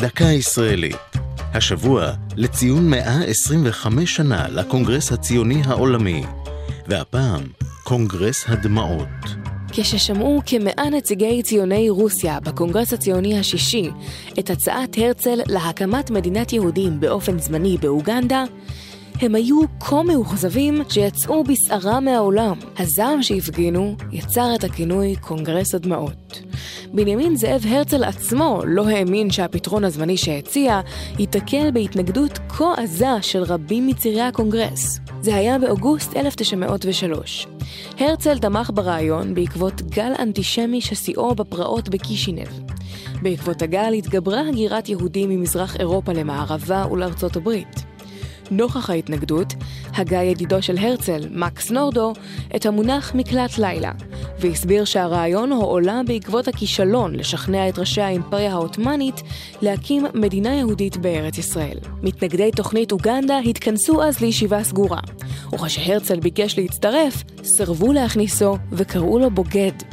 דקה ישראלית. השבוע לציון 125 שנה לקונגרס הציוני העולמי, והפעם קונגרס הדמעות. כששמעו כמאה נציגי ציוני רוסיה בקונגרס הציוני השישי את הצעת הרצל להקמת מדינת יהודים באופן זמני באוגנדה, הם היו כה מאוכזבים שיצאו בסערה מהאולם. הזעם שהפגינו יצר את הכינוי קונגרס הדמעות. בנימין זאב הרצל עצמו לא האמין שהפתרון הזמני שהציע ייתקל בהתנגדות כה עזה של רבים מצירי הקונגרס. זה היה באוגוסט 1903. הרצל תמך ברעיון בעקבות גל אנטישמי ששיאו בפרעות בקישינב. בעקבות הגל התגברה הגירת יהודים ממזרח אירופה למערבה ולארצות הברית. נוכח ההתנגדות, הגה ידידו של הרצל, מקס נורדו, את המונח מקלט לילה, והסביר שהרעיון הועלה בעקבות הכישלון לשכנע את ראשי האימפריה העות'מאנית להקים מדינה יהודית בארץ ישראל. מתנגדי תוכנית אוגנדה התכנסו אז לישיבה סגורה, וכשהרצל ביקש להצטרף, סירבו להכניסו וקראו לו בוגד.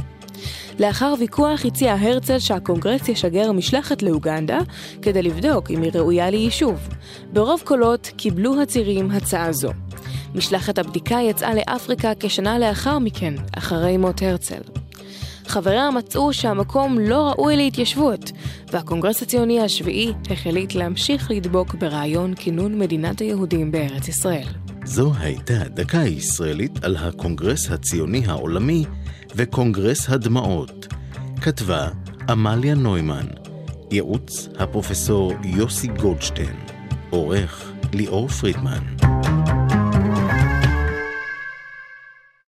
לאחר ויכוח הציע הרצל שהקונגרס ישגר משלחת לאוגנדה כדי לבדוק אם היא ראויה ליישוב. ברוב קולות קיבלו הצירים הצעה זו. משלחת הבדיקה יצאה לאפריקה כשנה לאחר מכן, אחרי מות הרצל. חבריה מצאו שהמקום לא ראוי להתיישבות, והקונגרס הציוני השביעי החליט להמשיך לדבוק ברעיון כינון מדינת היהודים בארץ ישראל. זו הייתה דקה ישראלית על הקונגרס הציוני העולמי וקונגרס הדמעות. כתבה עמליה נוימן, ייעוץ הפרופסור יוסי גולדשטיין, עורך ליאור פרידמן.